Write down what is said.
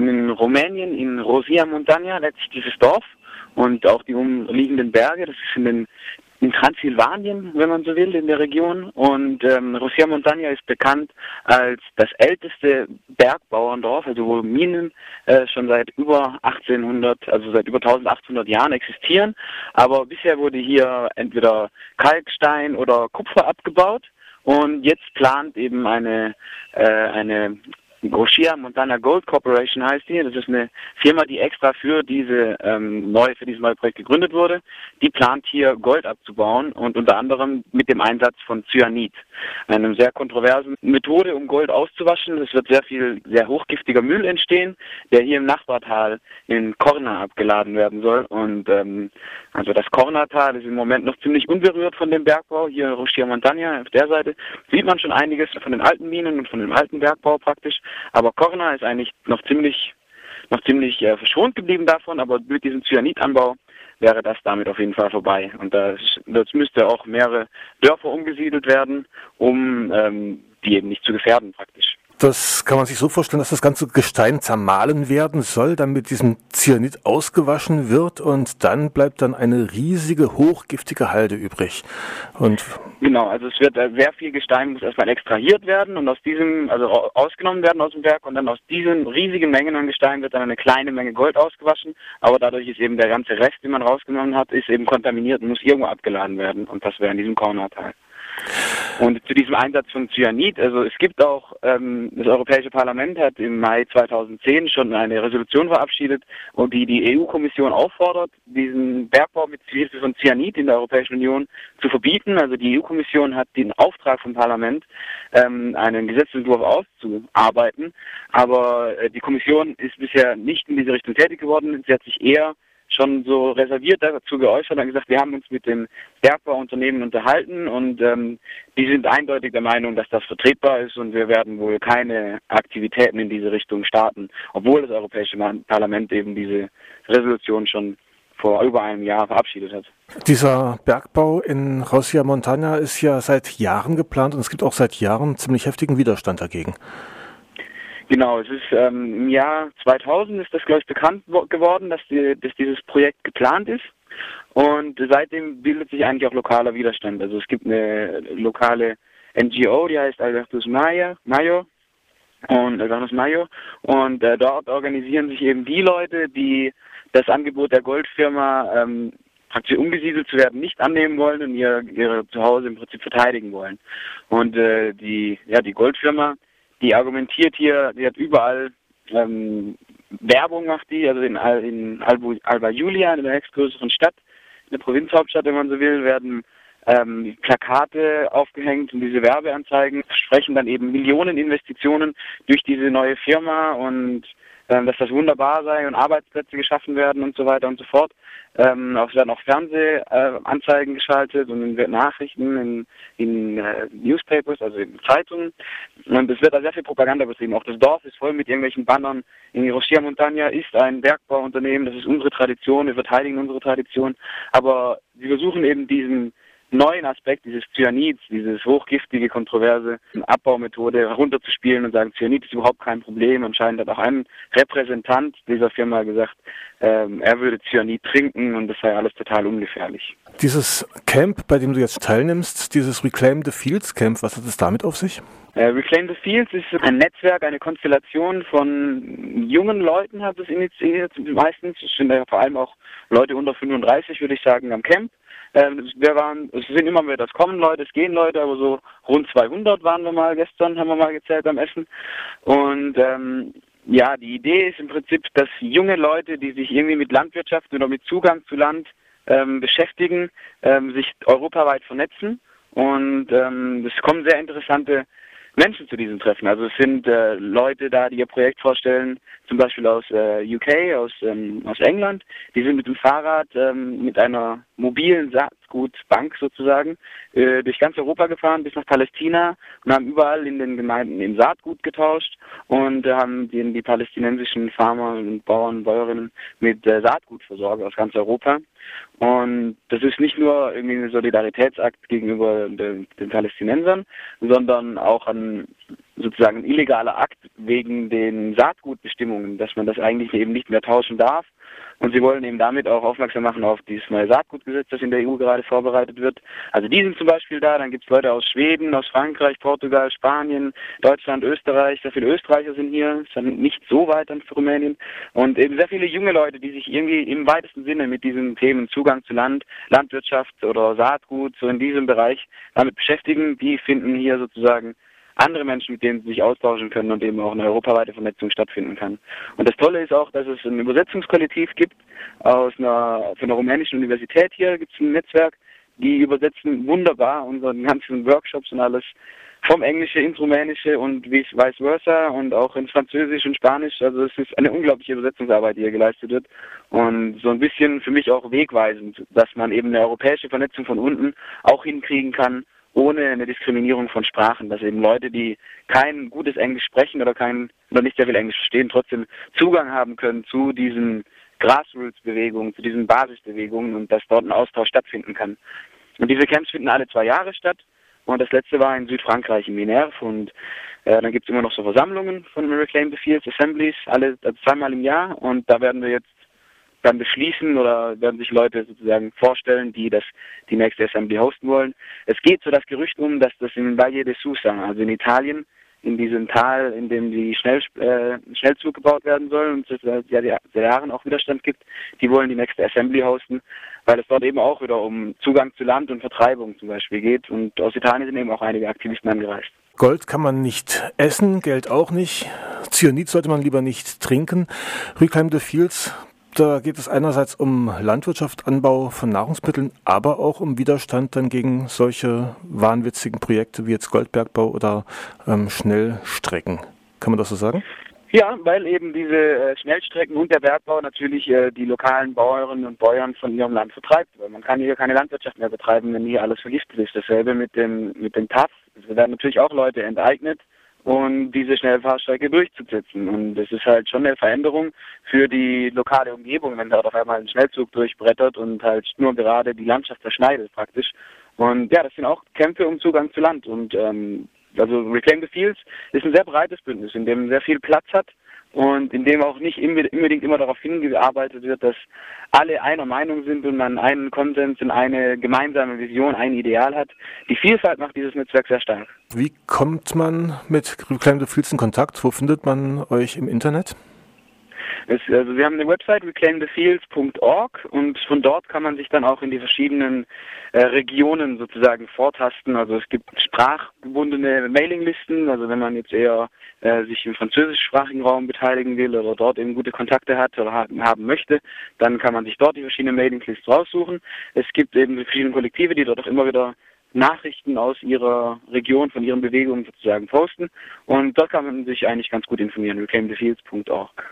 bin in Rumänien, in Rosia Montagna, letztlich dieses Dorf und auch die umliegenden Berge. Das ist in den in Transsilvanien, wenn man so will, in der Region. Und ähm, Rosia Montagna ist bekannt als das älteste Bergbauerndorf, also wo Minen äh, schon seit über 1800, also seit über 1800 Jahren existieren. Aber bisher wurde hier entweder Kalkstein oder Kupfer abgebaut. Und jetzt plant eben eine, äh, eine Goshia Montana Gold Corporation heißt die. Das ist eine Firma, die extra für diese ähm, neue, für dieses neue Projekt gegründet wurde. Die plant hier Gold abzubauen und unter anderem mit dem Einsatz von Cyanid, einem sehr kontroversen Methode, um Gold auszuwaschen. Es wird sehr viel sehr hochgiftiger Müll entstehen, der hier im Nachbartal in Korna abgeladen werden soll. Und ähm, also das Kornatal ist im Moment noch ziemlich unberührt von dem Bergbau. Hier Rochia Montagna auf der Seite sieht man schon einiges von den alten Minen und von dem alten Bergbau praktisch. Aber Korna ist eigentlich noch ziemlich, noch ziemlich äh, verschont geblieben davon, aber mit diesem Cyanidanbau wäre das damit auf jeden Fall vorbei. Und das müsste auch mehrere Dörfer umgesiedelt werden, um ähm, die eben nicht zu gefährden praktisch. Das kann man sich so vorstellen, dass das ganze Gestein zermahlen werden soll, dann mit diesem Cyanid ausgewaschen wird und dann bleibt dann eine riesige, hochgiftige Halde übrig. Und genau, also es wird äh, sehr viel Gestein muss erstmal extrahiert werden und aus diesem, also ausgenommen werden aus dem Werk und dann aus diesen riesigen Mengen an Gestein wird dann eine kleine Menge Gold ausgewaschen, aber dadurch ist eben der ganze Rest, den man rausgenommen hat, ist eben kontaminiert und muss irgendwo abgeladen werden und das wäre in diesem Cornerteil. Und zu diesem Einsatz von Cyanid, also es gibt auch, ähm, das Europäische Parlament hat im Mai 2010 schon eine Resolution verabschiedet, und die die EU-Kommission auffordert, diesen Bergbau mit Hilfe von Cyanid in der Europäischen Union zu verbieten. Also die EU-Kommission hat den Auftrag vom Parlament, ähm, einen Gesetzentwurf auszuarbeiten, aber äh, die Kommission ist bisher nicht in diese Richtung tätig geworden. Sie hat sich eher schon so reserviert dazu geäußert und gesagt, wir haben uns mit dem Bergbauunternehmen unterhalten und ähm, die sind eindeutig der Meinung, dass das vertretbar ist und wir werden wohl keine Aktivitäten in diese Richtung starten, obwohl das Europäische Parlament eben diese Resolution schon vor über einem Jahr verabschiedet hat. Dieser Bergbau in Rosia Montana ist ja seit Jahren geplant und es gibt auch seit Jahren ziemlich heftigen Widerstand dagegen. Genau, es ist ähm, im Jahr 2000 ist das, glaube ich, bekannt geworden, dass, die, dass dieses Projekt geplant ist. Und seitdem bildet sich eigentlich auch lokaler Widerstand. Also es gibt eine lokale NGO, die heißt Albertus Mayo, Mayo und Albertus Mayo. Und äh, dort organisieren sich eben die Leute, die das Angebot der Goldfirma ähm, praktisch umgesiedelt zu werden nicht annehmen wollen und ihr ihre Zuhause im Prinzip verteidigen wollen. Und äh, die ja die Goldfirma die argumentiert hier, die hat überall ähm, Werbung macht die, also in, in Alba Julia, in der nächstgrößeren Stadt, in der Provinzhauptstadt, wenn man so will, werden ähm, Plakate aufgehängt und diese Werbeanzeigen sprechen dann eben Millionen Investitionen durch diese neue Firma und dass das wunderbar sei und Arbeitsplätze geschaffen werden und so weiter und so fort. Ähm, auch werden auch Fernsehanzeigen geschaltet und in Nachrichten, in, in äh, Newspapers, also in Zeitungen. Und es wird da sehr viel Propaganda betrieben. Auch das Dorf ist voll mit irgendwelchen Bannern. In Hiroshima Montagna ist ein Bergbauunternehmen, das ist unsere Tradition, wir verteidigen unsere Tradition. Aber sie versuchen eben diesen neuen Aspekt dieses Cyanids, dieses hochgiftige, kontroverse Abbaumethode herunterzuspielen und sagen, Cyanid ist überhaupt kein Problem. Anscheinend hat auch ein Repräsentant dieser Firma gesagt, ähm, er würde Cyanid trinken und das sei alles total ungefährlich. Dieses Camp, bei dem du jetzt teilnimmst, dieses Reclaim the Fields Camp, was hat es damit auf sich? Äh, Reclaim the Fields ist ein Netzwerk, eine Konstellation von jungen Leuten hat es initiiert, meistens. Es sind ja vor allem auch Leute unter 35, würde ich sagen, am Camp. Ähm, wir waren, es sind immer wieder, es kommen Leute, es gehen Leute, aber so rund 200 waren wir mal gestern, haben wir mal gezählt beim Essen. Und ähm, ja, die Idee ist im Prinzip, dass junge Leute, die sich irgendwie mit Landwirtschaft oder mit Zugang zu Land ähm, beschäftigen, ähm, sich europaweit vernetzen. Und ähm, es kommen sehr interessante Menschen zu diesen Treffen. Also es sind äh, Leute da, die ihr Projekt vorstellen, zum Beispiel aus äh, UK, aus, ähm, aus England. Die sind mit dem Fahrrad ähm, mit einer mobilen Saatgutbank sozusagen äh, durch ganz Europa gefahren bis nach Palästina und haben überall in den Gemeinden im Saatgut getauscht und äh, haben die, die palästinensischen Farmer und Bauern und Bäuerinnen mit äh, Saatgut versorgt aus ganz Europa. Und das ist nicht nur irgendwie ein Solidaritätsakt gegenüber den, den Palästinensern, sondern auch ein sozusagen illegaler Akt wegen den Saatgutbestimmungen, dass man das eigentlich eben nicht mehr tauschen darf. Und sie wollen eben damit auch aufmerksam machen auf dieses neue Saatgutgesetz, das in der EU gerade vorbereitet wird. Also die sind zum Beispiel da, dann gibt es Leute aus Schweden, aus Frankreich, Portugal, Spanien, Deutschland, Österreich, sehr viele Österreicher sind hier, sind nicht so weit dann für Rumänien. Und eben sehr viele junge Leute, die sich irgendwie im weitesten Sinne mit diesen Themen Zugang zu Land, Landwirtschaft oder Saatgut, so in diesem Bereich damit beschäftigen, die finden hier sozusagen andere Menschen, mit denen sie sich austauschen können und eben auch eine europaweite Vernetzung stattfinden kann. Und das Tolle ist auch, dass es ein Übersetzungskollektiv gibt aus einer, von einer rumänischen Universität hier gibt es ein Netzwerk, die übersetzen wunderbar unsere ganzen Workshops und alles vom Englische ins Rumänische und vice versa und auch ins Französisch und Spanisch. Also es ist eine unglaubliche Übersetzungsarbeit, die hier geleistet wird und so ein bisschen für mich auch wegweisend, dass man eben eine europäische Vernetzung von unten auch hinkriegen kann ohne eine Diskriminierung von Sprachen, dass eben Leute, die kein gutes Englisch sprechen oder kein oder nicht sehr viel Englisch verstehen, trotzdem Zugang haben können zu diesen Grassroots-Bewegungen, zu diesen Basisbewegungen und dass dort ein Austausch stattfinden kann. Und diese Camps finden alle zwei Jahre statt. Und das letzte war in Südfrankreich, in Minerve. Und äh, dann gibt es immer noch so Versammlungen von Reclaim the Fields, Assemblies, alle also zweimal im Jahr. Und da werden wir jetzt dann beschließen oder werden sich Leute sozusagen vorstellen, die das die nächste Assembly hosten wollen. Es geht so das Gerücht um, dass das in Valle de Susa, also in Italien, in diesem Tal, in dem die Schnell, äh, Schnellzug gebaut werden soll und es seit, seit Jahren auch Widerstand gibt, die wollen die nächste Assembly hosten, weil es dort eben auch wieder um Zugang zu Land und Vertreibung zum Beispiel geht und aus Italien sind eben auch einige Aktivisten angereist. Gold kann man nicht essen, Geld auch nicht. Cyanid sollte man lieber nicht trinken. Rückheim de Fields da geht es einerseits um Landwirtschaft, Anbau von Nahrungsmitteln, aber auch um Widerstand dann gegen solche wahnwitzigen Projekte wie jetzt Goldbergbau oder ähm, Schnellstrecken. Kann man das so sagen? Ja, weil eben diese äh, Schnellstrecken und der Bergbau natürlich äh, die lokalen Bäuerinnen und Bäuern von ihrem Land vertreibt. Weil man kann hier keine Landwirtschaft mehr betreiben, wenn hier alles vergiftet ist. Dasselbe mit dem mit dem TAF. Es werden natürlich auch Leute enteignet und diese Schnellfahrstrecke durchzusetzen. Und das ist halt schon eine Veränderung für die lokale Umgebung, wenn dort auf einmal ein Schnellzug durchbrettert und halt nur gerade die Landschaft zerschneidet praktisch. Und ja, das sind auch Kämpfe um Zugang zu Land. Und ähm, also Reclaim the Fields ist ein sehr breites Bündnis, in dem sehr viel Platz hat und in dem auch nicht unbedingt immer darauf hingearbeitet wird, dass alle einer Meinung sind und man einen Konsens und eine gemeinsame Vision, ein Ideal hat. Die Vielfalt macht dieses Netzwerk sehr stark. Wie kommt man mit Reclaim the Fields in Kontakt? Wo findet man euch im Internet? Es, also wir haben eine Website reclaimthefields.org und von dort kann man sich dann auch in die verschiedenen äh, Regionen sozusagen vortasten. Also es gibt sprachgebundene Mailinglisten, also wenn man jetzt eher äh, sich im französischsprachigen Raum beteiligen will oder dort eben gute Kontakte hat oder haben, haben möchte, dann kann man sich dort die verschiedenen Mailinglists raussuchen. Es gibt eben verschiedene Kollektive, die dort auch immer wieder Nachrichten aus ihrer Region, von ihren Bewegungen sozusagen posten. Und dort kann man sich eigentlich ganz gut informieren, reclaimthefields.org.